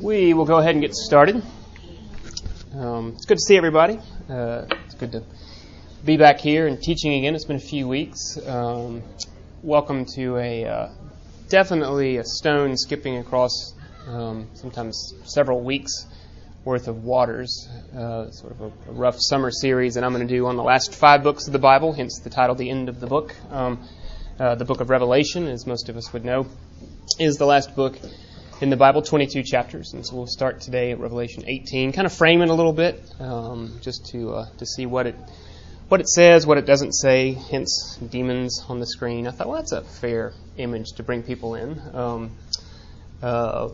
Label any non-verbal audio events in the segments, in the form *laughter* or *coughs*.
We will go ahead and get started. Um, it's good to see everybody. Uh, it's good to be back here and teaching again. It's been a few weeks. Um, welcome to a uh, definitely a stone skipping across um, sometimes several weeks worth of waters. Uh, sort of a, a, rough summer series that I'm going to do on the last five books of the Bible, hence the title, The End of the Book. Um, uh, the book of Revelation, as most of us would know, is the last book in the Bible, 22 chapters, and so we'll start today at Revelation 18, kind of frame it a little bit, um, just to uh, to see what it what it says, what it doesn't say. Hence, demons on the screen. I thought, well, that's a fair image to bring people in. Um, uh,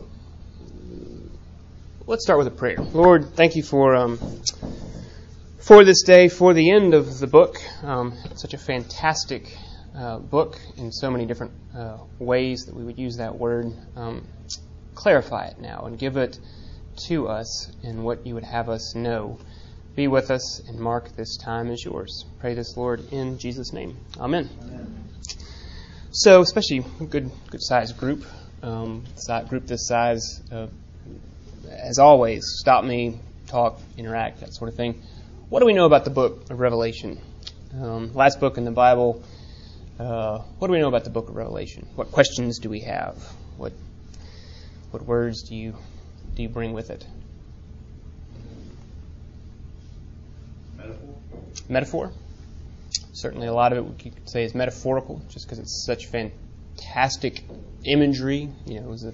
let's start with a prayer. Lord, thank you for um, for this day, for the end of the book. Um, such a fantastic uh, book in so many different uh, ways that we would use that word. Um, clarify it now and give it to us in what you would have us know. Be with us and mark this time as yours. Pray this, Lord, in Jesus' name. Amen. Amen. So, especially a good, good sized group, um, group this size, uh, as always, stop me, talk, interact, that sort of thing. What do we know about the book of Revelation? Um, last book in the Bible. Uh, what do we know about the book of Revelation? What questions do we have? What what words do you do you bring with it? Metaphor. Metaphor. Certainly, a lot of it we could say is metaphorical, just because it's such fantastic imagery. You know, the,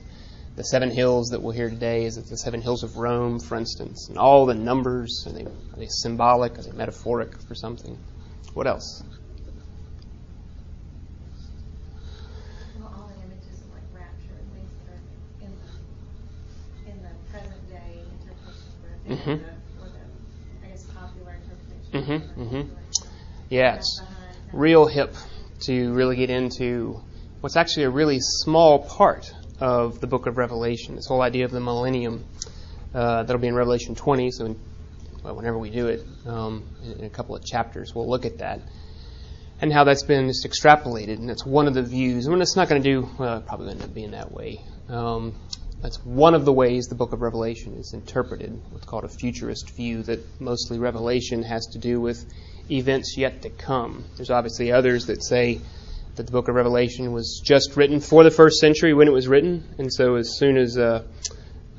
the seven hills that we'll hear today is it the seven hills of Rome, for instance, and all the numbers are they, are they symbolic? Are they metaphoric for something? What else? Mm-hmm. Mm-hmm. Mm-hmm. Yeah, it's real hip to really get into what's actually a really small part of the book of Revelation. This whole idea of the millennium uh, that'll be in Revelation 20. So, in, well, whenever we do it, um, in, in a couple of chapters, we'll look at that and how that's been just extrapolated. And that's one of the views. And it's not going to do, well, probably going to end up being that way. Um, that's one of the ways the book of Revelation is interpreted, what's called a futurist view, that mostly Revelation has to do with events yet to come. There's obviously others that say that the book of Revelation was just written for the first century when it was written, and so as soon as uh,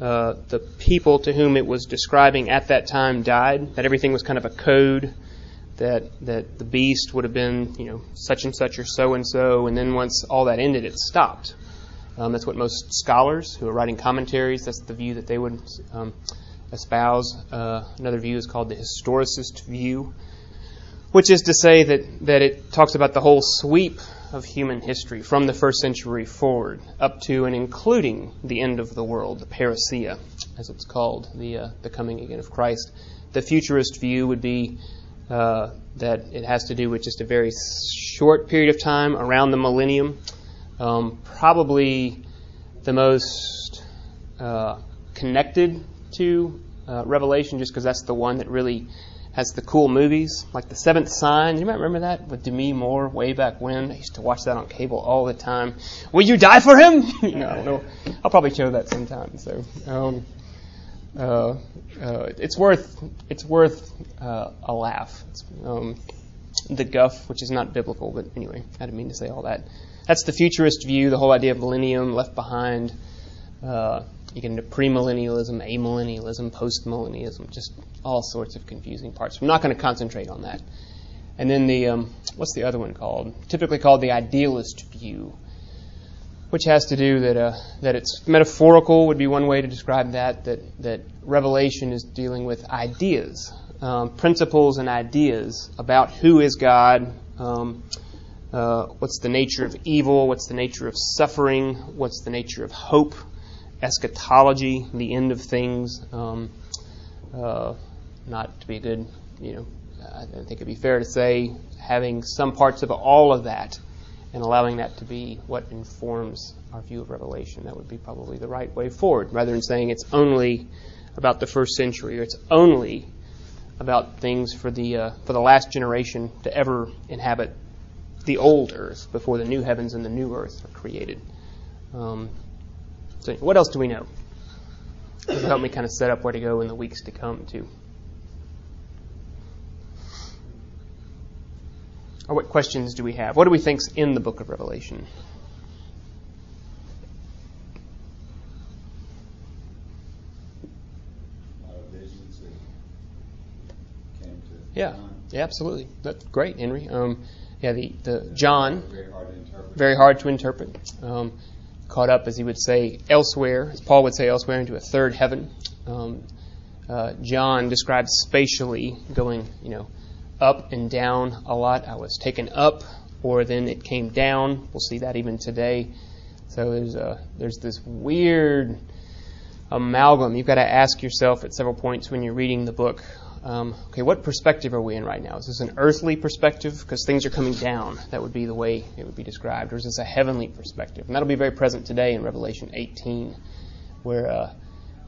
uh, the people to whom it was describing at that time died, that everything was kind of a code. That that the beast would have been, you know, such and such or so and so, and then once all that ended, it stopped. Um, that's what most scholars who are writing commentaries, that's the view that they would um, espouse. Uh, another view is called the historicist view, which is to say that, that it talks about the whole sweep of human history from the first century forward up to and including the end of the world, the parousia, as it's called, the, uh, the coming again of Christ. The futurist view would be uh, that it has to do with just a very short period of time around the millennium um, probably the most uh, connected to uh, Revelation, just because that's the one that really has the cool movies, like The Seventh Sign. You might remember that with Demi Moore way back when. I used to watch that on cable all the time. Will you die for him? *laughs* you know, I don't know. I'll probably show that sometime. So. Um, uh, uh, it's worth it's worth uh, a laugh. Um, the guff, which is not biblical, but anyway, I didn't mean to say all that. That's the futurist view, the whole idea of millennium, left behind. Uh, you get into premillennialism, amillennialism, postmillennialism, just all sorts of confusing parts. I'm not going to concentrate on that. And then the, um, what's the other one called? Typically called the idealist view, which has to do that, uh, that it's metaphorical would be one way to describe that, that, that Revelation is dealing with ideas, um, principles and ideas about who is God, um, uh, what's the nature of evil, what's the nature of suffering, what's the nature of hope, eschatology, the end of things. Um, uh, not to be good, you know, I think it'd be fair to say having some parts of all of that and allowing that to be what informs our view of Revelation. That would be probably the right way forward, rather than saying it's only about the first century or it's only about things for the uh, for the last generation to ever inhabit the old earth before the new heavens and the new earth are created. Um, so, what else do we know? It'll help me kind of set up where to go in the weeks to come, too. Or what questions do we have? What do we think's in the book of Revelation? Yeah, yeah, absolutely. That's great, Henry. Um, yeah, the, the John, very hard to interpret. very hard to interpret. Um, caught up, as he would say, elsewhere, as Paul would say elsewhere, into a third heaven. Um, uh, John describes spatially going, you know, up and down a lot. I was taken up, or then it came down. We'll see that even today. So there's a, there's this weird amalgam. You've got to ask yourself at several points when you're reading the book. Um, okay, what perspective are we in right now? Is this an earthly perspective because things are coming down? That would be the way it would be described, or is this a heavenly perspective? And that'll be very present today in Revelation 18, where uh,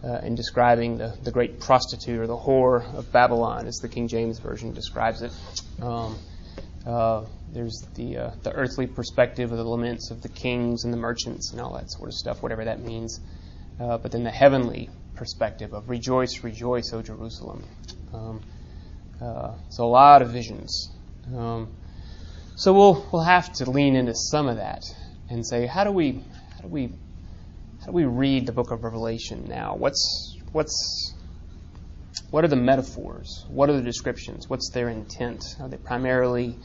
uh, in describing the, the great prostitute or the whore of Babylon, as the King James version describes it. Um, uh, there's the uh, the earthly perspective of the laments of the kings and the merchants and all that sort of stuff, whatever that means. Uh, but then the heavenly perspective of rejoice, rejoice, O Jerusalem. Um, uh, so a lot of visions. Um, so we'll we'll have to lean into some of that and say, how do we how do we how do we read the book of Revelation now? What's what's what are the metaphors? What are the descriptions? What's their intent? Are they primarily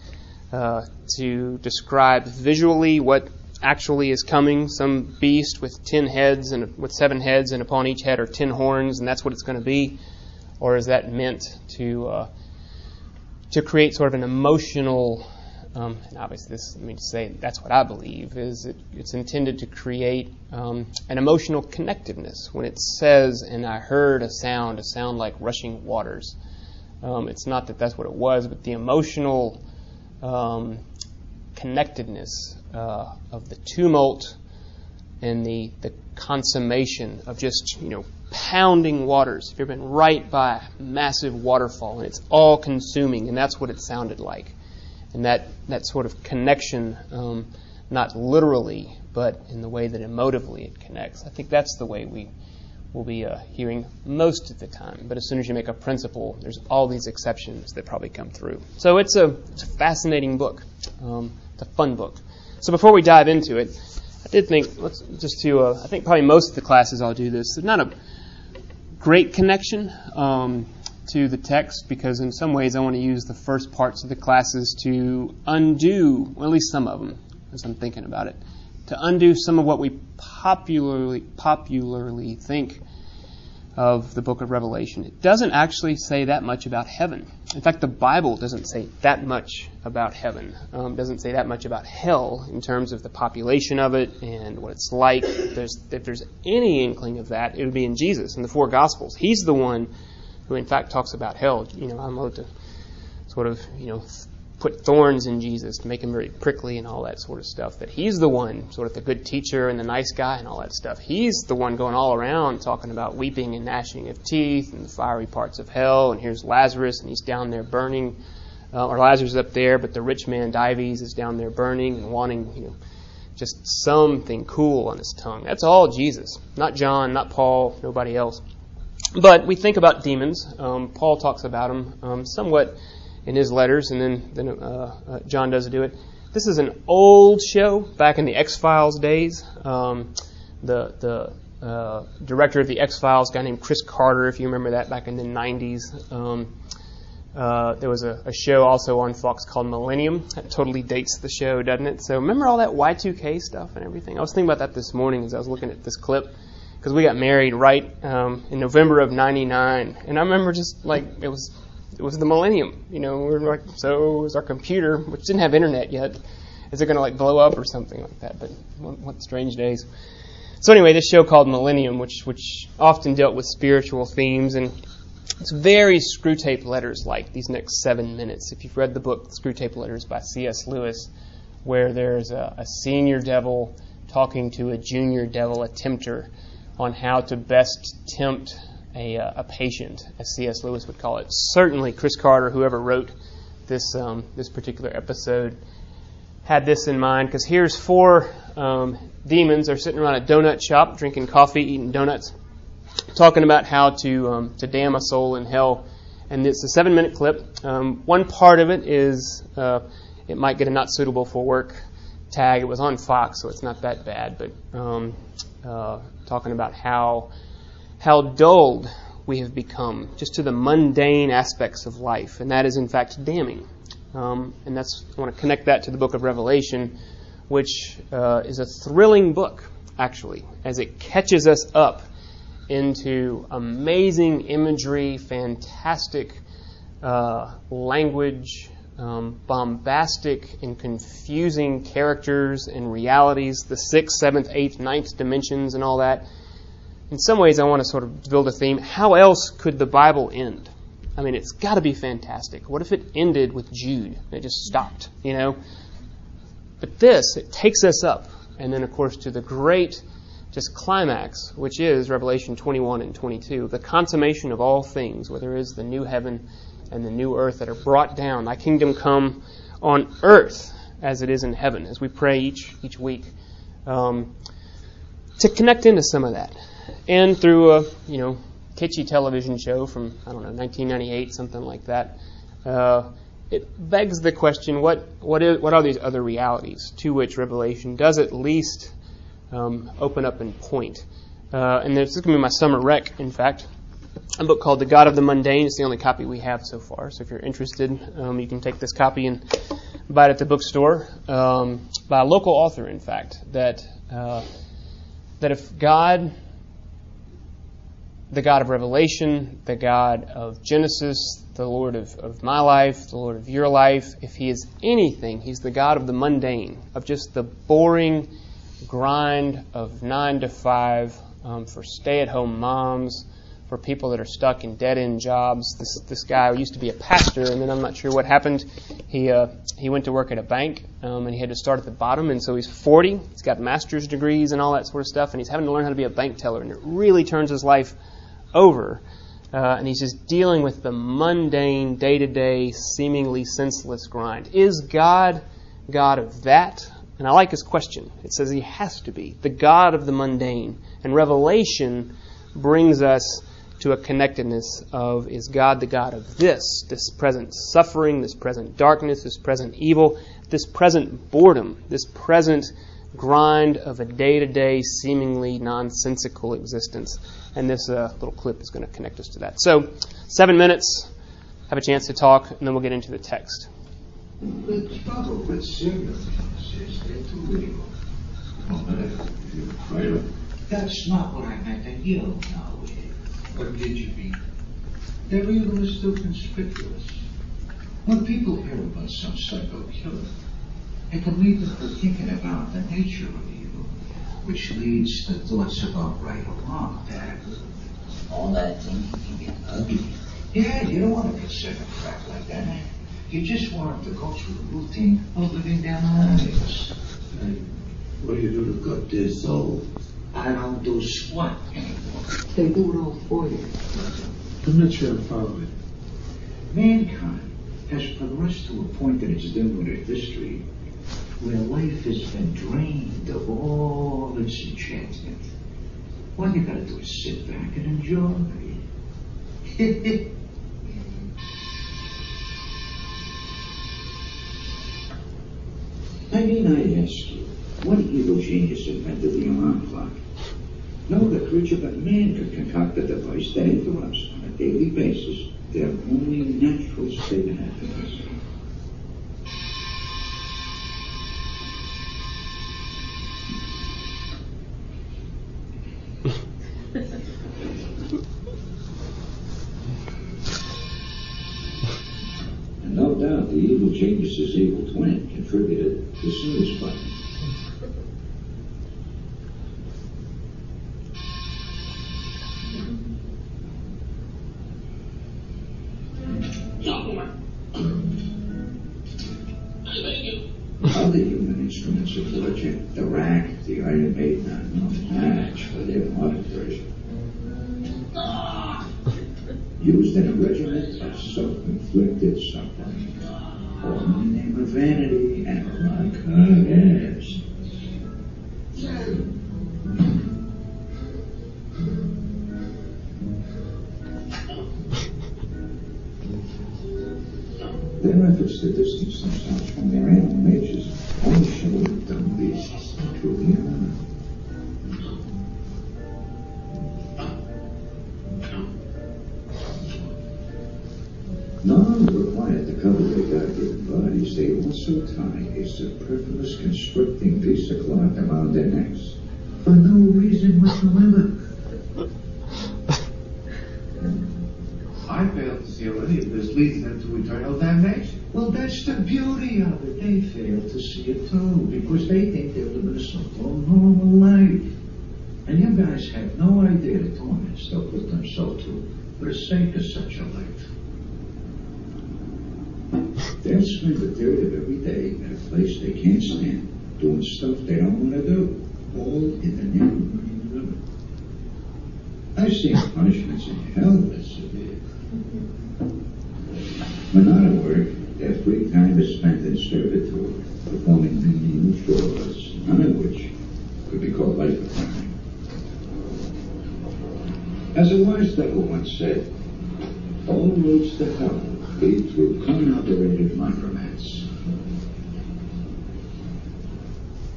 uh, to describe visually what actually is coming? Some beast with ten heads and with seven heads, and upon each head are ten horns, and that's what it's going to be, or is that meant to uh, to create sort of an emotional um, and obviously, this let me just say that's what I believe is it, it's intended to create um, an emotional connectiveness. When it says, "And I heard a sound, a sound like rushing waters," um, it's not that that's what it was, but the emotional um, connectedness uh, of the tumult and the the consummation of just you know pounding waters. If you've been right by a massive waterfall and it's all consuming, and that's what it sounded like and that, that sort of connection, um, not literally, but in the way that emotively it connects. I think that's the way we will be uh, hearing most of the time. But as soon as you make a principle, there's all these exceptions that probably come through. So it's a, it's a fascinating book. Um, it's a fun book. So before we dive into it, I did think, let's just to, uh, I think probably most of the classes I'll do this. Not a great connection. Um, to the text because in some ways I want to use the first parts of the classes to undo, well, at least some of them, as I'm thinking about it, to undo some of what we popularly popularly think of the book of Revelation. It doesn't actually say that much about heaven. In fact, the Bible doesn't say that much about heaven. Um, doesn't say that much about hell in terms of the population of it and what it's like. If there's, if there's any inkling of that, it would be in Jesus in the four Gospels. He's the one who in fact talks about hell. You know, I'm allowed to sort of, you know, put thorns in Jesus to make him very prickly and all that sort of stuff. That he's the one, sort of the good teacher and the nice guy and all that stuff. He's the one going all around talking about weeping and gnashing of teeth and the fiery parts of hell. And here's Lazarus, and he's down there burning. Uh, or Lazarus is up there, but the rich man Dives is down there burning and wanting, you know, just something cool on his tongue. That's all Jesus, not John, not Paul, nobody else. But we think about demons. Um, Paul talks about them um, somewhat in his letters, and then, then uh, uh, John does do it. This is an old show back in the X Files days. Um, the the uh, director of the X Files, guy named Chris Carter, if you remember that back in the 90s. Um, uh, there was a, a, show also on Fox called Millennium. That totally dates the show, doesn't it? So remember all that Y2K stuff and everything? I was thinking about that this morning as I was looking at this clip because we got married right um, in November of '99, and I remember just like it was it was the millennium. You know, we were like, so was our computer, which didn't have internet yet. Is it going to like blow up or something like that? But what, what strange days. So anyway, this show called Millennium, which which often dealt with spiritual themes and it's very Screwtape Letters like these next seven minutes. If you've read the book Screwtape Letters by C.S. Lewis, where there's a, a senior devil talking to a junior devil, a tempter, on how to best tempt a, uh, a patient, as C.S. Lewis would call it. Certainly, Chris Carter, whoever wrote this um, this particular episode, had this in mind because here's four um, demons are sitting around a donut shop drinking coffee, eating donuts. talking about how to um, to damn a soul in hell, and it's a seven minute clip. Um, one part of it is uh, it might get a not suitable for work tag. It was on Fox, so it's not that bad, but um, uh, talking about how how dulled we have become just to the mundane aspects of life, and that is in fact damning. Um, and that's I want to connect that to the book of Revelation, which uh, is a thrilling book actually, as it catches us up into amazing imagery, fantastic uh, language, um, bombastic and confusing characters and realities, the sixth, seventh, eighth, ninth dimensions, and all that. In some ways, I want to sort of build a theme. How else could the Bible end? I mean, it's got to be fantastic. What if it ended with Jude? It just stopped, you know? But this, it takes us up. And then, of course, to the great just climax, which is Revelation 21 and 22, the consummation of all things, where there is the new heaven and the new earth that are brought down. Thy kingdom come on earth as it is in heaven, as we pray each each week. Um, to connect into some of that, and through a you know kitschy television show from I don't know 1998, something like that. Uh, it begs the question: what what is what are these other realities to which Revelation does at least um, open up and point? Uh, and this is going to be my summer rec, in fact a book called The God of the Mundane. It's the only copy we have so far. So if you're interested, um, you can take this copy and buy it at the bookstore um, by a local author, in fact. That uh, that if God, the God of Revelation, the God of Genesis, the Lord of, of my life, the Lord of your life, if He is anything, He's the God of the mundane, of just the boring grind of nine to five um, for stay-at-home moms for people that are stuck in dead end jobs. This this guy used to be a pastor, and then I'm not sure what happened. He uh, he went to work at a bank, um, and he had to start at the bottom. And so he's 40. He's got master's degrees and all that sort of stuff, and he's having to learn how to be a bank teller, and it really turns his life over. Uh, and he's just dealing with the mundane, day to day, seemingly senseless grind. Is God God of that? And I like his question. It says he has to be the God of the mundane. And Revelation brings us to a connectedness of is God the God of this, this present suffering, this present darkness, this present evil, this present boredom, this present grind of a day to day, seemingly nonsensical existence. And this uh, little clip is going to connect us to that. So, seven minutes, have a chance to talk, and then we'll get into the text. That's not what I meant to you, no. What did you mean? Their evil is still conspicuous. When people hear about some psycho killer, it can lead them to thinking about the nature of evil, which leads to thoughts about right or wrong. That all that thinking can get ugly. Yeah, you don't want to consider crap like that. Eh? You just want to go through the routine of living down the lives. What do you do to gut their souls? I don't do squat anymore. They do it all for you. I'm not sure I'm following. Mankind has progressed to a point in its limited history where life has been drained of all its enchantment. All you gotta do is sit back and enjoy. *laughs* I mean, I ask you, what evil genius invented the alarm clock? No other creature but man could concoct a device that interrupts on a daily basis their only natural state of happiness. The evil evil twin contributed to button. Other human instruments of torture, the rack, the Iron Maiden unknown match for their modern. Ah! Used in a regiment vanity and like Their they also tie a superfluous constricting piece of cloth around their necks for no reason whatsoever. *laughs* I fail to see how any of this leads them to eternal damnation. Well, that's the beauty of it. They fail to see it too, because they think they're living a simple, normal life. And you guys have no idea the torments they'll put themselves through for the sake of such a life. They'll spend a third of every day in a place they can't stand, doing stuff they don't want to do, all in the name of earning a living. I've seen punishments in hell that severe. When not at work, their free time is spent in servitude, performing menial chores, none of which could be called life crime. As a wise devil once said, all roads to hell lead through unadulterated laundromats.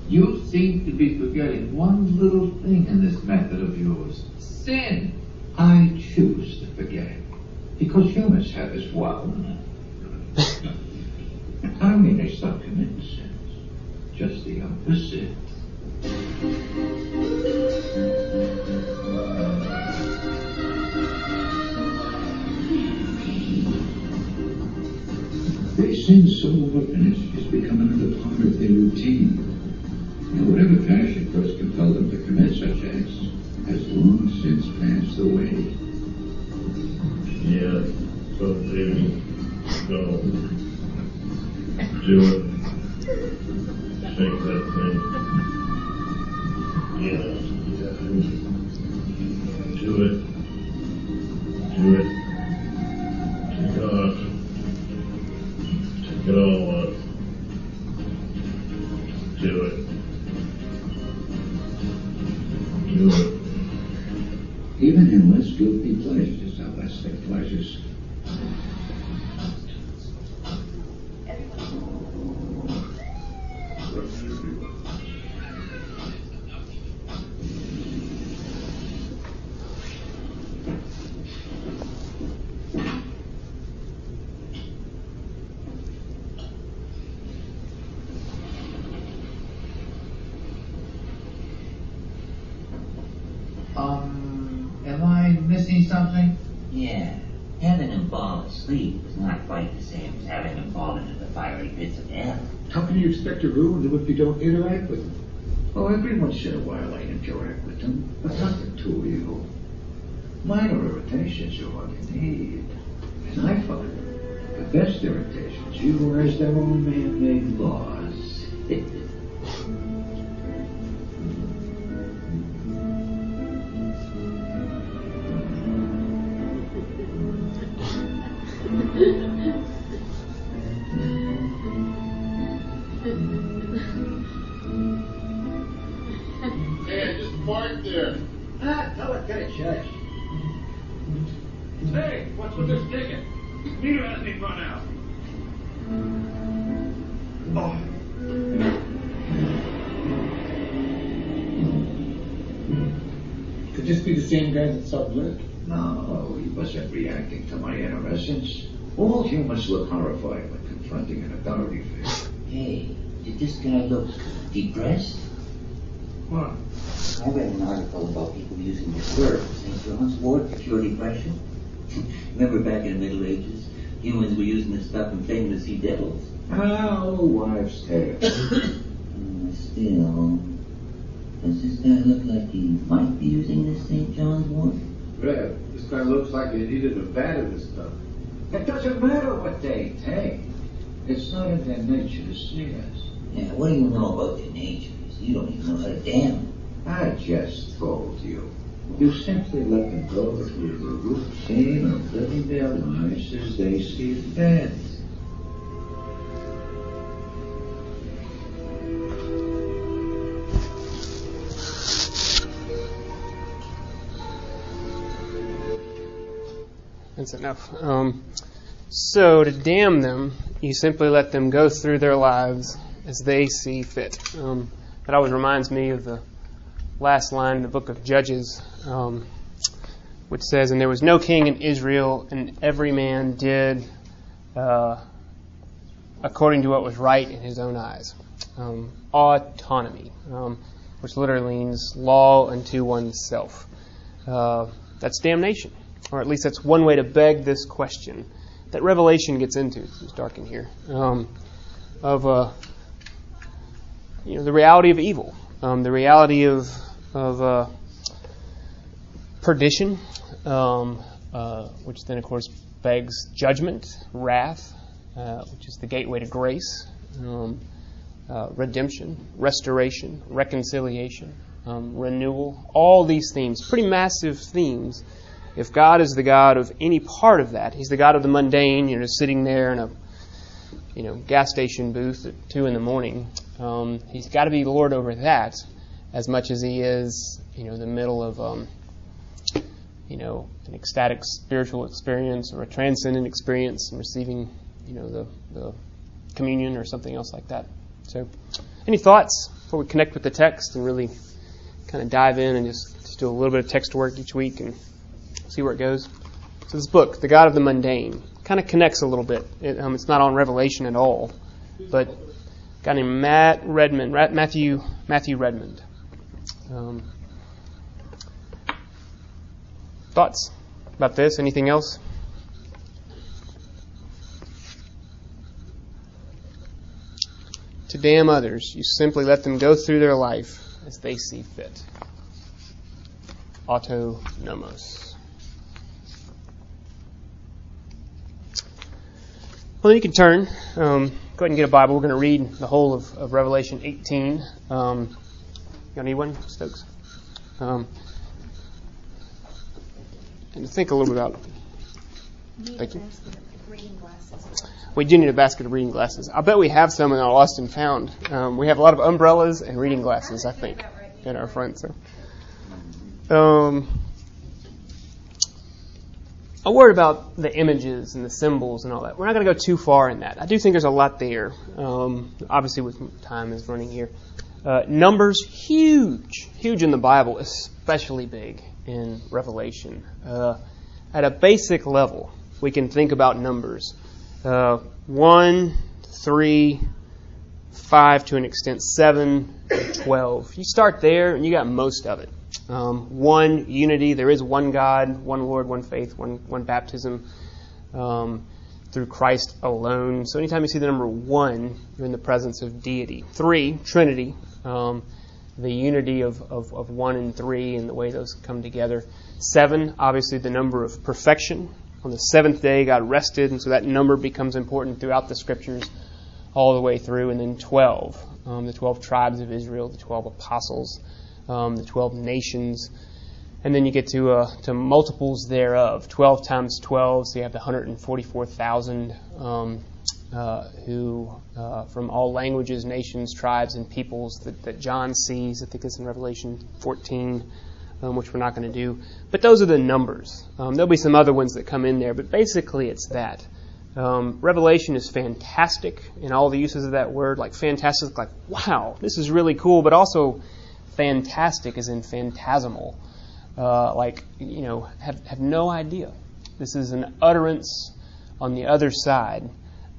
You seem to be forgetting one little thing in this method of yours. Sin. I choose to forget. it. Because humans have as well. I mean, they stop committing sins. Just the opposite. They sin so often it's, become part of their routine. And whatever passion first compelled them to commit such acts has long since passed away. Yeah, so they go do it. Shake that thing. Yeah, yeah. Do it. Do it. It off. Take it. Their pleasures. Expect to ruin them if you don't interact with them? Oh, every once in a while I interact with them, but nothing too evil. Minor irritations are all you need. And I find the best irritations utilize their own man-made laws. *laughs* park there. Ah, tell it, get a judge. Hey, what's with this ticket? Meter hasn't even run out. Oh, Could this be the same guy that saw Blake? No, he wasn't reacting to my innocence. All humans look horrified when confronting an authority figure. Hey, did this guy look depressed? What? I read an article about people using this word, St. John's wort, to cure depression. *laughs* Remember back in the Middle Ages, humans were using this stuff and claiming to see devils. Oh, wives' tale. Uh, *coughs* still, does this guy look like he might be using this St. John's wort? Red, this guy looks like he needed a vat of this stuff. It doesn't matter what they take. It's not in their nature to see us. Yeah, what do you know about their natures? You don't even know how to damn. I just told you. You simply let them go through the routine of living their lives as they see fit. That's enough. Um, so to damn them, you simply let them go through their lives as they see fit. Um, that always reminds me of the last line in the book of Judges, um, which says, And there was no king in Israel, and every man did uh, according to what was right in his own eyes. Um, autonomy, um, which literally means law unto oneself. Uh, that's damnation, or at least that's one way to beg this question that Revelation gets into. It's dark in here. Um, of uh, you know the reality of evil, um, the reality of of uh, perdition, um, uh, which then of course begs judgment, wrath, uh, which is the gateway to grace, um, uh, redemption, restoration, reconciliation, um, renewal. All these themes, pretty massive themes. If God is the God of any part of that, He's the God of the mundane. You're sitting there in a you know gas station booth at two in the morning. Um, he's got to be Lord over that as much as He is you know the middle of um, you know an ecstatic spiritual experience or a transcendent experience and receiving you know the, the communion or something else like that. So, any thoughts before we connect with the text and really kind of dive in and just, just do a little bit of text work each week and see where it goes? So, this book, The God of the Mundane, kind of connects a little bit. It, um, it's not on Revelation at all, but a guy named Matt Redmond, Matthew Matthew Redmond. Um, thoughts about this? Anything else? to damn others. You simply let them go through their life as they see fit. Autonomos. Well, then you can turn. Um, go ahead and get a Bible. We're going to read the whole of, of Revelation 18. Um, you need one, Stokes? Um, and think a little bit about. Thank you. We do need a basket of reading glasses. I bet we have some in our lost and found. Um, we have a lot of umbrellas and reading glasses, I think, in our front. So, um, a word about the images and the symbols and all that. We're not going to go too far in that. I do think there's a lot there. Um, obviously, with time is running here. Uh, numbers huge, huge in the Bible, especially big in Revelation. Uh, at a basic level, we can think about numbers uh, 1, 3, 5 to an extent, 7, 12. You start there and you got most of it. Um, one unity, there is one God, one Lord, one faith, one, one baptism um, through Christ alone. So anytime you see the number 1, you're in the presence of deity. 3, Trinity, um, the unity of, of, of 1 and 3 and the way those come together. 7, obviously the number of perfection, on the seventh day, God rested, and so that number becomes important throughout the scriptures all the way through. And then 12, um, the 12 tribes of Israel, the 12 apostles, um, the 12 nations. And then you get to, uh, to multiples thereof. 12 times 12, so you have the 144,000 um, uh, who, uh, from all languages, nations, tribes, and peoples that, that John sees. I think it's in Revelation 14 um, which we're not going to do. But those are the numbers. Um, there'll be some other ones that come in there, but basically it's that. Um, Revelation is fantastic in all the uses of that word. Like fantastic, like wow, this is really cool, but also fantastic is in phantasmal. Uh, like you know, have have no idea. This is an utterance on the other side,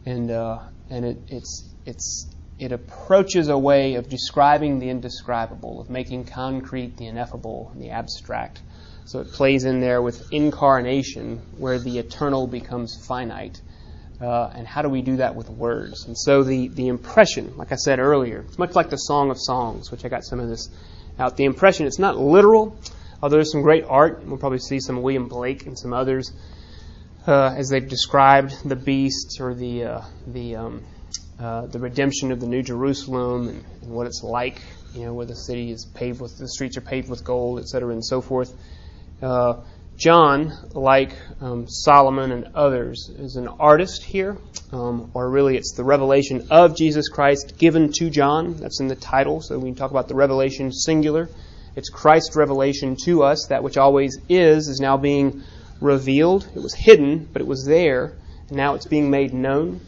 and uh, and it, it's it's it approaches a way of describing the indescribable, of making concrete the ineffable and the abstract. So it plays in there with incarnation, where the eternal becomes finite. Uh, and how do we do that with words? And so the, the impression, like I said earlier, it's much like the Song of Songs, which I got some of this out. The impression, it's not literal, although there's some great art. We'll probably see some William Blake and some others uh, as they've described the beast or the, uh, the um, uh, the redemption of the New Jerusalem and, and, what it's like, you know, where the city is paved with, the streets are paved with gold, etc., and so forth. Uh, John, like um, Solomon and others, is an artist here, um, or really it's the revelation of Jesus Christ given to John. That's in the title, so we talk about the revelation singular. It's Christ's revelation to us. That which always is is now being revealed. It was hidden, but it was there, and now it's being made known.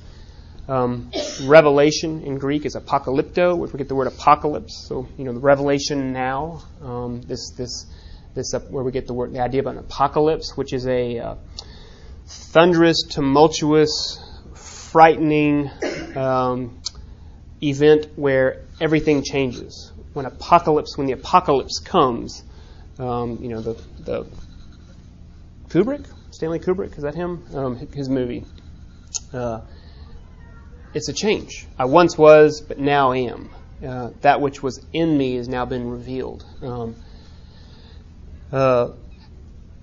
Um, revelation in Greek is apocalypto, which we get the word apocalypse. So you know the revelation now. Um, this this this uh, where we get the word the idea of an apocalypse, which is a uh, thunderous, tumultuous, frightening um, event where everything changes. When apocalypse, when the apocalypse comes, um, you know the the Kubrick, Stanley Kubrick, is that him? Um, his movie. Uh, it's a change. I once was, but now am. Uh, that which was in me has now been revealed. Um, uh,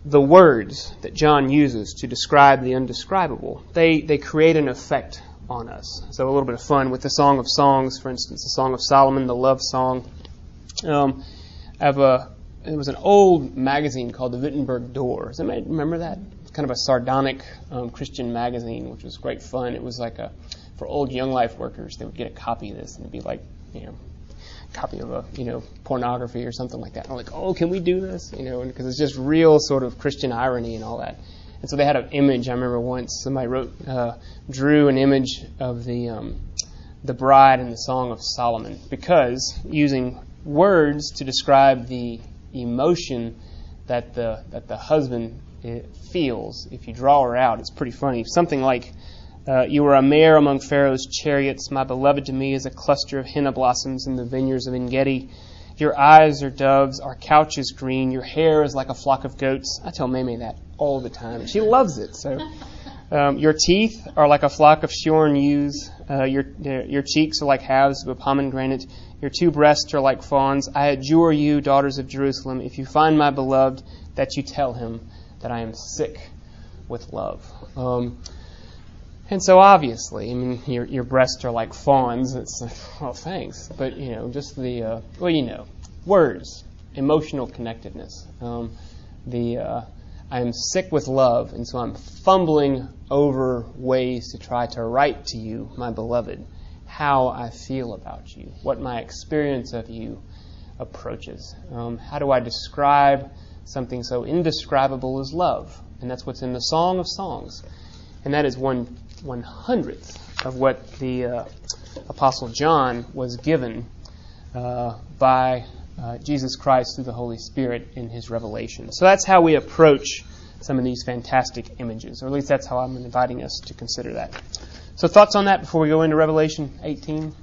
the words that John uses to describe the undescribable, they, they create an effect on us. So a little bit of fun with the Song of Songs, for instance, the Song of Solomon, the love song. Um, I have a, it was an old magazine called the Wittenburg Door. Does anybody remember that? It's kind of a sardonic um, Christian magazine, which was great fun. It was like a for old Young Life workers, they would get a copy of this and it'd be like, you know, copy of a, you know, pornography or something like that. And I'm like, oh, can we do this? You know, because it's just real sort of Christian irony and all that. And so they had an image. I remember once somebody wrote, uh, drew an image of the um, the bride in the Song of Solomon because using words to describe the emotion that the that the husband eh, feels. If you draw her out, it's pretty funny. Something like uh, you are a mare among Pharaoh's chariots. My beloved to me is a cluster of henna blossoms in the vineyards of Engedi. Your eyes are doves, our couch is green, your hair is like a flock of goats. I tell Meme that all the time. She loves it. So, *laughs* um, your teeth are like a flock of shorn ewes. Uh, your your cheeks are like halves of a pomegranate. Your two breasts are like fawns. I adjure you, daughters of Jerusalem, if you find my beloved, that you tell him that I am sick with love. Um, and so obviously, I mean, your, your breasts are like fawns. It's *laughs* like, oh, thanks. But, you know, just the, uh, well, you know, words, emotional connectedness. Um, the, uh, I'm sick with love, and so I'm fumbling over ways to try to write to you, my beloved, how I feel about you, what my experience of you approaches. Um, how do I describe something so indescribable as love? And that's what's in the Song of Songs. And that is one one hundredth of what the uh, Apostle John was given uh, by uh, Jesus Christ through the Holy Spirit in his revelation. So that's how we approach some of these fantastic images, or at least that's how I'm inviting us to consider that. So, thoughts on that before we go into Revelation 18?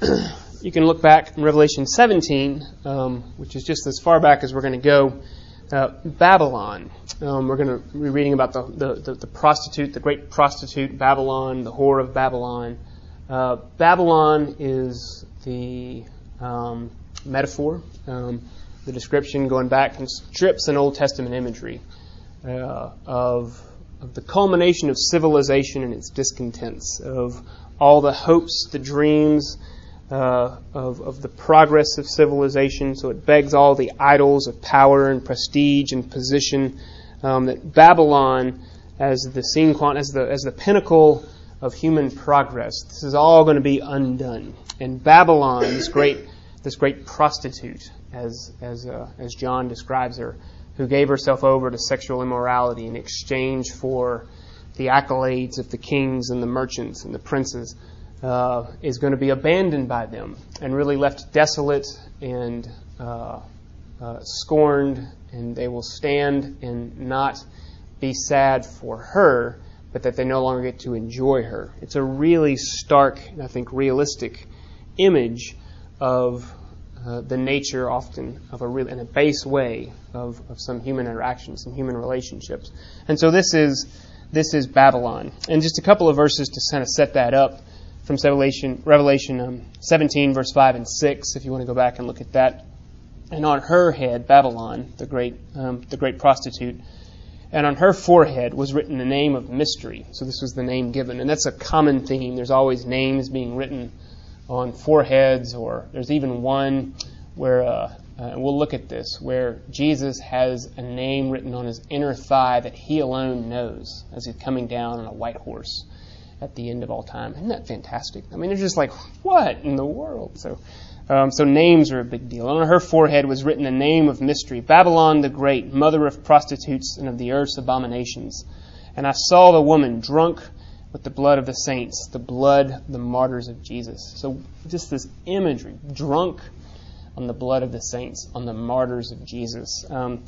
*clears throat* you can look back in Revelation 17, um, which is just as far back as we're going to go. Uh, Babylon. Um, we're going to be reading about the, the, the, the, prostitute, the great prostitute, Babylon, the whore of Babylon. Uh, Babylon is the um, metaphor, um, the description going back and strips an Old Testament imagery uh, of, of the culmination of civilization and its discontents, of all the hopes, the dreams, uh, of, of the progress of civilization. So it begs all the idols of power and prestige and position um, that Babylon, as the as the as the pinnacle of human progress, this is all going to be undone. And Babylon, this great this great prostitute, as as uh, as John describes her, who gave herself over to sexual immorality in exchange for the accolades of the kings and the merchants and the princes, uh, is going to be abandoned by them and really left desolate and uh, uh, scorned and they will stand and not be sad for her, but that they no longer get to enjoy her. It's a really stark, I think, realistic image of uh, the nature, often of a real, in a base way, of, of some human interactions, some human relationships. And so this is this is Babylon. And just a couple of verses to kind of set that up from Revelation, Revelation um, 17, verse 5 and 6, if you want to go back and look at that and on her head Babylon, the great um, the great prostitute, and on her forehead was written the name of mystery. So this was the name given, and that's a common theme. There's always names being written on foreheads, or there's even one where uh, uh, we'll look at this where Jesus has a name written on his inner thigh that he alone knows as he's coming down on a white horse at the end of all time. Isn't that fantastic? I mean, they're just like, what in the world? So um, so names are a big deal. On her forehead was written a name of mystery Babylon the Great, mother of prostitutes and of the earth's abominations. And I saw the woman drunk with the blood of the saints, the blood the martyrs of Jesus. So just this imagery, drunk on the blood of the saints, on the martyrs of Jesus. Um,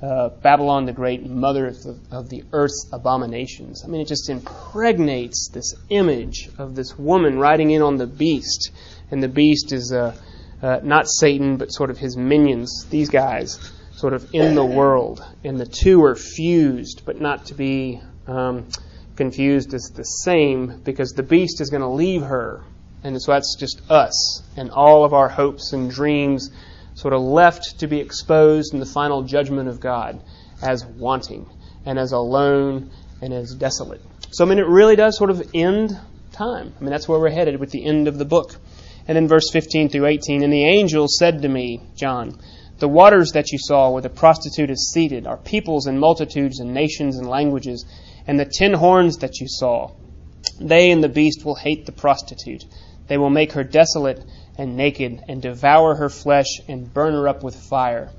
uh, Babylon the Great, mother of the, of the, earth's abominations. I mean, it just impregnates this image of this woman riding in on the beast. And the beast is uh, uh, not Satan, but sort of his minions, these guys, sort of in the world. And the two are fused, but not to be um, confused as the same, because the beast is going to leave her. And so that's just us and all of our hopes and dreams sort of left to be exposed in the final judgment of God as wanting and as alone and as desolate. So, I mean, it really does sort of end time. I mean, that's where we're headed with the end of the book. And then verse 15 through 18 And the angel said to me, John, the waters that you saw where the prostitute is seated are peoples and multitudes and nations and languages. And the ten horns that you saw, they and the beast will hate the prostitute. They will make her desolate and naked, and devour her flesh and burn her up with fire.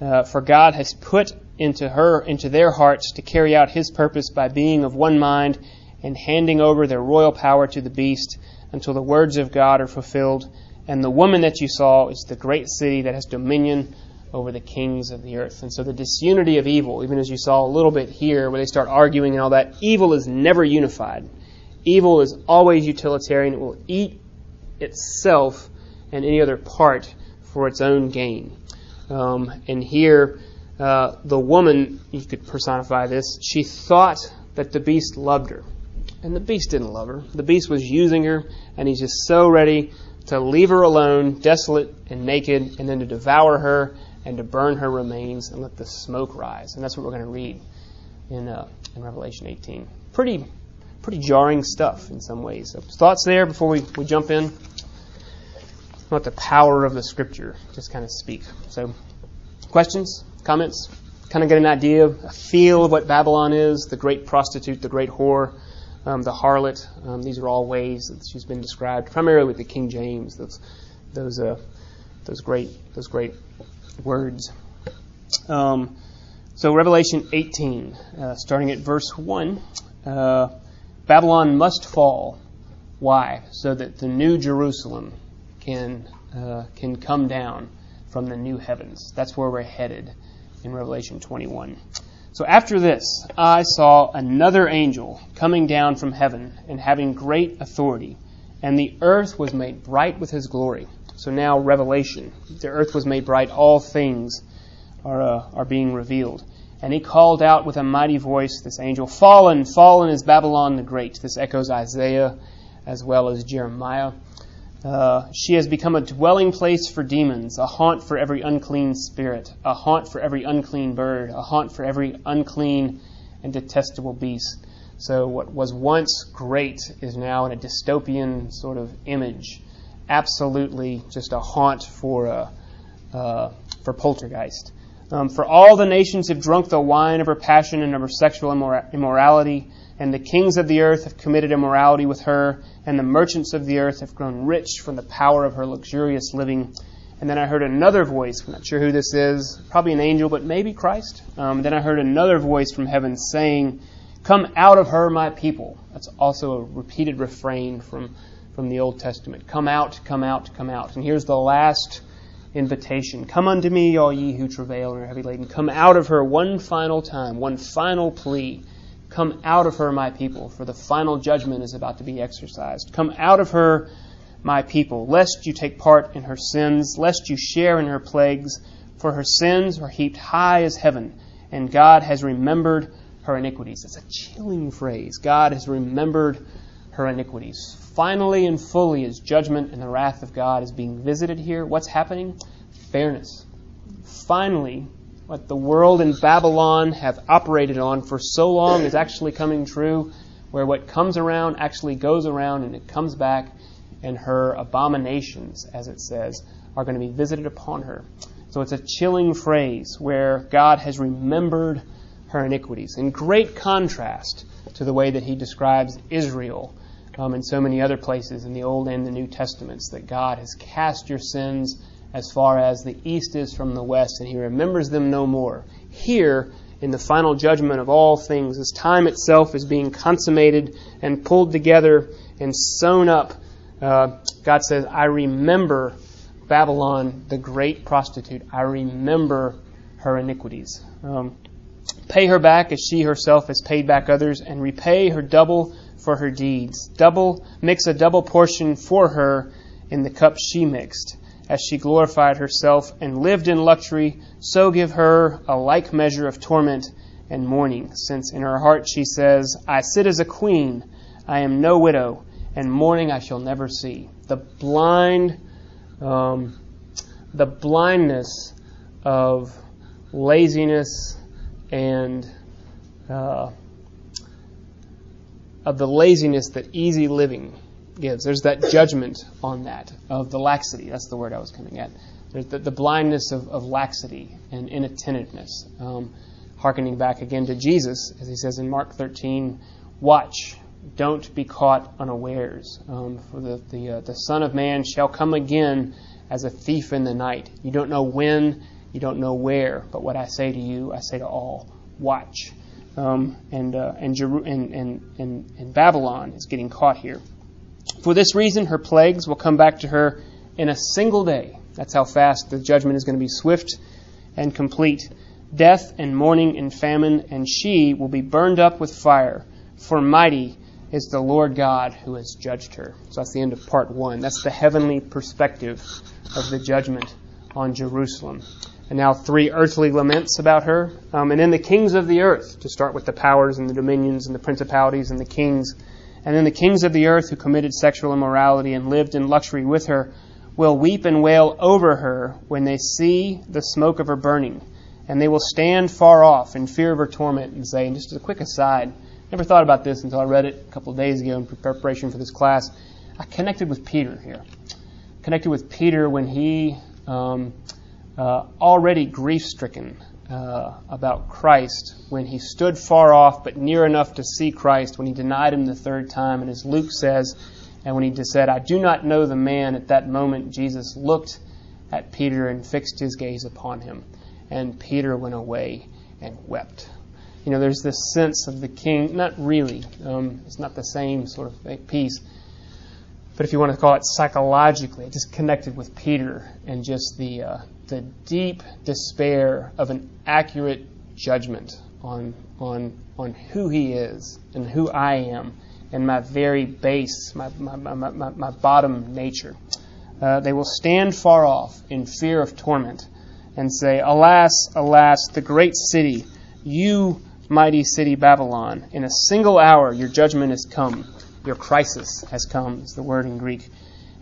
Uh, for God has put into her, into their hearts, to carry out His purpose by being of one mind and handing over their royal power to the beast until the words of God are fulfilled. And the woman that you saw is the great city that has dominion over the kings of the earth. And so the disunity of evil, even as you saw a little bit here, where they start arguing and all that, evil is never unified. Evil is always utilitarian. It will eat itself and any other part for its own gain. Um, and here, uh, the woman, you could personify this, she thought that the beast loved her. And the beast didn't love her. The beast was using her, and he's just so ready to leave her alone, desolate and naked, and then to devour her and to burn her remains and let the smoke rise. And that's what we're going to read in, uh, in Revelation 18. Pretty, pretty jarring stuff in some ways. So thoughts there before we, we jump in? let the power of the scripture just kind of speak. So, questions, comments, kind of get an idea, a feel of what Babylon is, the great prostitute, the great whore, um, the harlot. Um, these are all ways that she's been described, primarily with the King James. Those, those, uh, those great, those great words. Um, so Revelation 18, uh, starting at verse 1, uh, Babylon must fall. Why? So that the new Jerusalem, can, uh, can come down from the new heavens. That's where we're headed in Revelation 21. So after this, I saw another angel coming down from heaven and having great authority, and the earth was made bright with his glory. So now, Revelation. The earth was made bright, all things are, uh, are being revealed. And he called out with a mighty voice, this angel, Fallen, fallen is Babylon the Great. This echoes Isaiah as well as Jeremiah. Uh, she has become a dwelling place for demons, a haunt for every unclean spirit, a haunt for every unclean bird, a haunt for every unclean and detestable beast. So, what was once great is now in a dystopian sort of image. Absolutely just a haunt for, uh, uh, for poltergeist. Um, for all the nations have drunk the wine of her passion and of her sexual immor- immorality, and the kings of the earth have committed immorality with her and the merchants of the earth have grown rich from the power of her luxurious living. And then I heard another voice. I'm not sure who this is. Probably an angel, but maybe Christ. Um, then I heard another voice from heaven saying, Come out of her, my people. That's also a repeated refrain from, from the Old Testament. Come out, come out, come out. And here's the last invitation. Come unto me, all ye who travail and are heavy laden. Come out of her one final time, one final plea. Come out of her, my people, for the final judgment is about to be exercised. Come out of her, my people, lest you take part in her sins, lest you share in her plagues, for her sins are heaped high as heaven, and God has remembered her iniquities. It's a chilling phrase. God has remembered her iniquities. Finally and fully, as judgment and the wrath of God is being visited here, what's happening? Fairness. Finally, what the world and Babylon have operated on for so long is actually coming true, where what comes around actually goes around and it comes back, and her abominations, as it says, are going to be visited upon her. So it's a chilling phrase where God has remembered her iniquities, in great contrast to the way that he describes Israel um, in so many other places in the Old and the New Testaments, that God has cast your sins as far as the east is from the west, and he remembers them no more. Here, in the final judgment of all things, as time itself is being consummated and pulled together and sewn up, uh, God says, I remember Babylon, the great prostitute. I remember her iniquities. Um, pay her back as she herself has paid back others, and repay her double for her deeds. Double, mix a double portion for her in the cup she mixed. As she glorified herself and lived in luxury, so give her a like measure of torment and mourning, since in her heart she says, I sit as a queen, I am no widow, and mourning I shall never see. The blind, um, the blindness of laziness and uh, of the laziness that easy living gives. There's that judgment on that of the laxity. That's the word I was coming at. There's the, the blindness of, of, laxity and inattentiveness. Um, hearkening back again to Jesus, as he says in Mark 13, watch, don't be caught unawares. Um, for the, the, uh, the Son of Man shall come again as a thief in the night. You don't know when, you don't know where, but what I say to you, I say to all, watch. Um, and, uh, and, Jeru- and, and, and, and Babylon is getting caught here. For this reason, her plagues will come back to her in a single day. That's how fast the judgment is going to be swift and complete. Death and mourning and famine, and she will be burned up with fire. For mighty is the Lord God who has judged her. So that's the end of part one. That's the heavenly perspective of the judgment on Jerusalem. And now three earthly laments about her. Um, and then the kings of the earth, to start with the powers and the dominions and the principalities and the kings and then the kings of the earth who committed sexual immorality and lived in luxury with her will weep and wail over her when they see the smoke of her burning. And they will stand far off in fear of her torment and say, and just as a quick aside, never thought about this until I read it a couple of days ago in preparation for this class. I connected with Peter here. Connected with Peter when he, um, uh, already grief stricken, uh, about Christ when he stood far off but near enough to see Christ when he denied him the third time. And as Luke says, and when he said, I do not know the man, at that moment Jesus looked at Peter and fixed his gaze upon him. And Peter went away and wept. You know, there's this sense of the king, not really, um, it's not the same sort of piece, but if you want to call it psychologically, just connected with Peter and just the, uh, the deep despair of an accurate judgment on, on, on who he is and who I am and my very base, my, my, my, my, my bottom nature. Uh, they will stand far off in fear of torment and say, Alas, alas, the great city, you mighty city Babylon, in a single hour your judgment has come, your crisis has come, is the word in Greek.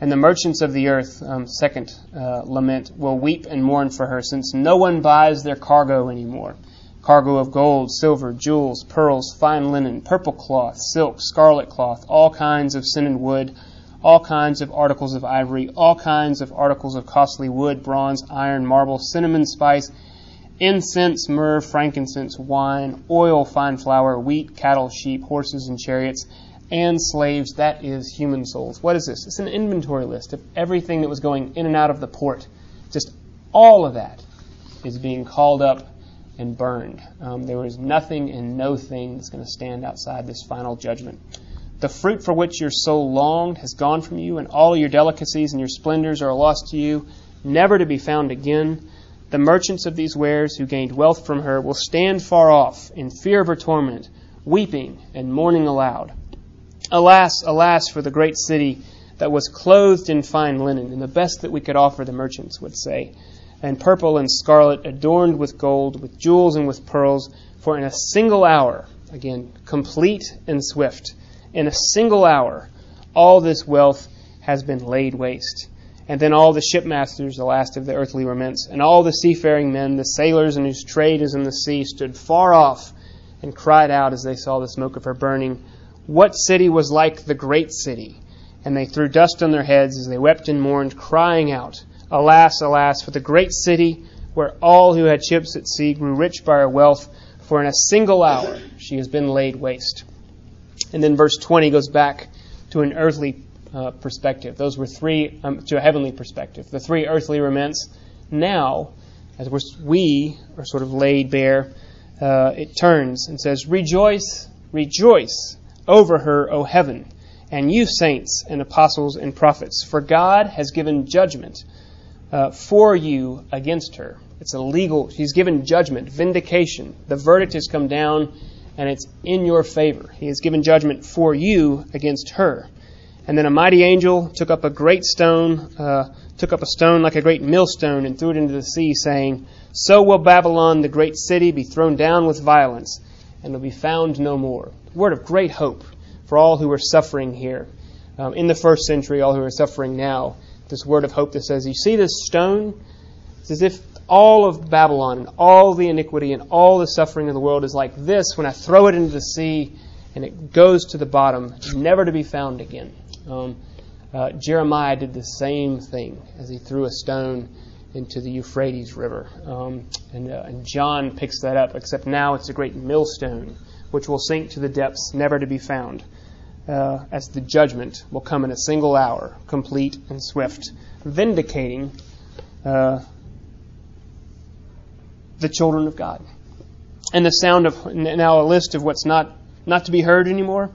And the merchants of the earth, um, second uh, lament, will weep and mourn for her, since no one buys their cargo anymore. Cargo of gold, silver, jewels, pearls, fine linen, purple cloth, silk, scarlet cloth, all kinds of scented wood, all kinds of articles of ivory, all kinds of articles of costly wood, bronze, iron, marble, cinnamon, spice, incense, myrrh, frankincense, wine, oil, fine flour, wheat, cattle, sheep, horses, and chariots and slaves, that is human souls. What is this? It's an inventory list of everything that was going in and out of the port. Just all of that is being called up and burned. Um, there was nothing and no thing that's going to stand outside this final judgment. The fruit for which your soul longed has gone from you, and all your delicacies and your splendors are lost to you, never to be found again. The merchants of these wares who gained wealth from her will stand far off in fear of her torment, weeping and mourning aloud. Alas, alas, for the great city that was clothed in fine linen, and the best that we could offer, the merchants would say, and purple and scarlet, adorned with gold, with jewels and with pearls, for in a single hour, again, complete and swift, in a single hour, all this wealth has been laid waste. And then all the shipmasters, the last of the earthly remnants, and all the seafaring men, the sailors in whose trade is in the sea, stood far off and cried out as they saw the smoke of her burning. What city was like the great city? And they threw dust on their heads as they wept and mourned, crying out, Alas, alas, for the great city where all who had ships at sea grew rich by her wealth, for in a single hour she has been laid waste. And then verse 20 goes back to an earthly uh, perspective. Those were three, um, to a heavenly perspective. The three earthly laments. Now, as we are sort of laid bare, uh, it turns and says, Rejoice, rejoice over her, O heaven, and you saints and apostles and prophets, for God has given judgment uh, for you against her. It's a legal, he's given judgment, vindication. The verdict has come down and it's in your favor. He has given judgment for you against her. And then a mighty angel took up a great stone, uh, took up a stone like a great millstone and threw it into the sea, saying, So will Babylon, the great city, be thrown down with violence, and will be found no more. Word of great hope for all who are suffering here. Um, in the first century, all who are suffering now, this word of hope that says, You see this stone? It's as if all of Babylon and all the iniquity and all the suffering of the world is like this when I throw it into the sea and it goes to the bottom, never to be found again. Um, uh, Jeremiah did the same thing as he threw a stone into the Euphrates River. Um, and, uh, and John picks that up, except now it's a great millstone which will sink to the depths, never to be found, uh, as the judgment will come in a single hour, complete and swift, vindicating uh, the children of God. And the sound of now a list of what's not not to be heard anymore.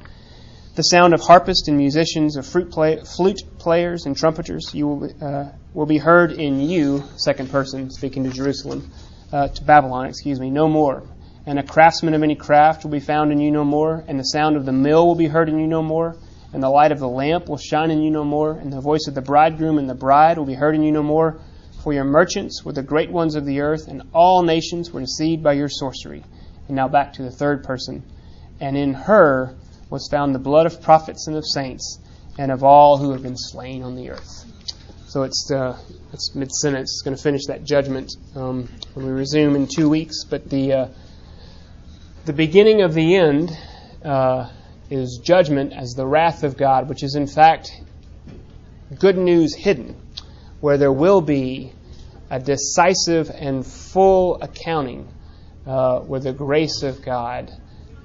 The sound of harpists and musicians, of play, flute players and trumpeters, you will, uh, will be heard in you, second person speaking to Jerusalem, uh, to Babylon, excuse me, no more. And a craftsman of any craft will be found in you no more, and the sound of the mill will be heard in you no more, and the light of the lamp will shine in you no more, and the voice of the bridegroom and the bride will be heard in you no more. For your merchants were the great ones of the earth, and all nations were deceived by your sorcery. And now back to the third person. And in her was found the blood of prophets and of saints, and of all who have been slain on the earth. So it's uh, it's mid sentence. It's going to finish that judgment um, when we resume in two weeks. But the uh, the beginning of the end uh, is judgment as the wrath of God, which is in fact good news hidden, where there will be a decisive and full accounting uh, where the grace of God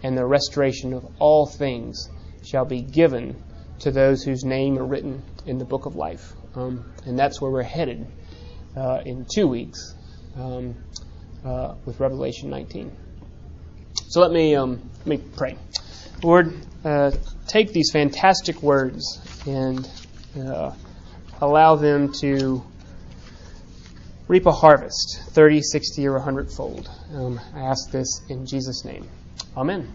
and the restoration of all things shall be given to those whose name are written in the book of life. Um, and that's where we're headed uh, in two weeks um, uh, with Revelation 19. So let me um, let me pray. Lord, uh, take these fantastic words and uh, allow them to reap a harvest 30, 60, or 100 fold. Um, I ask this in Jesus' name. Amen.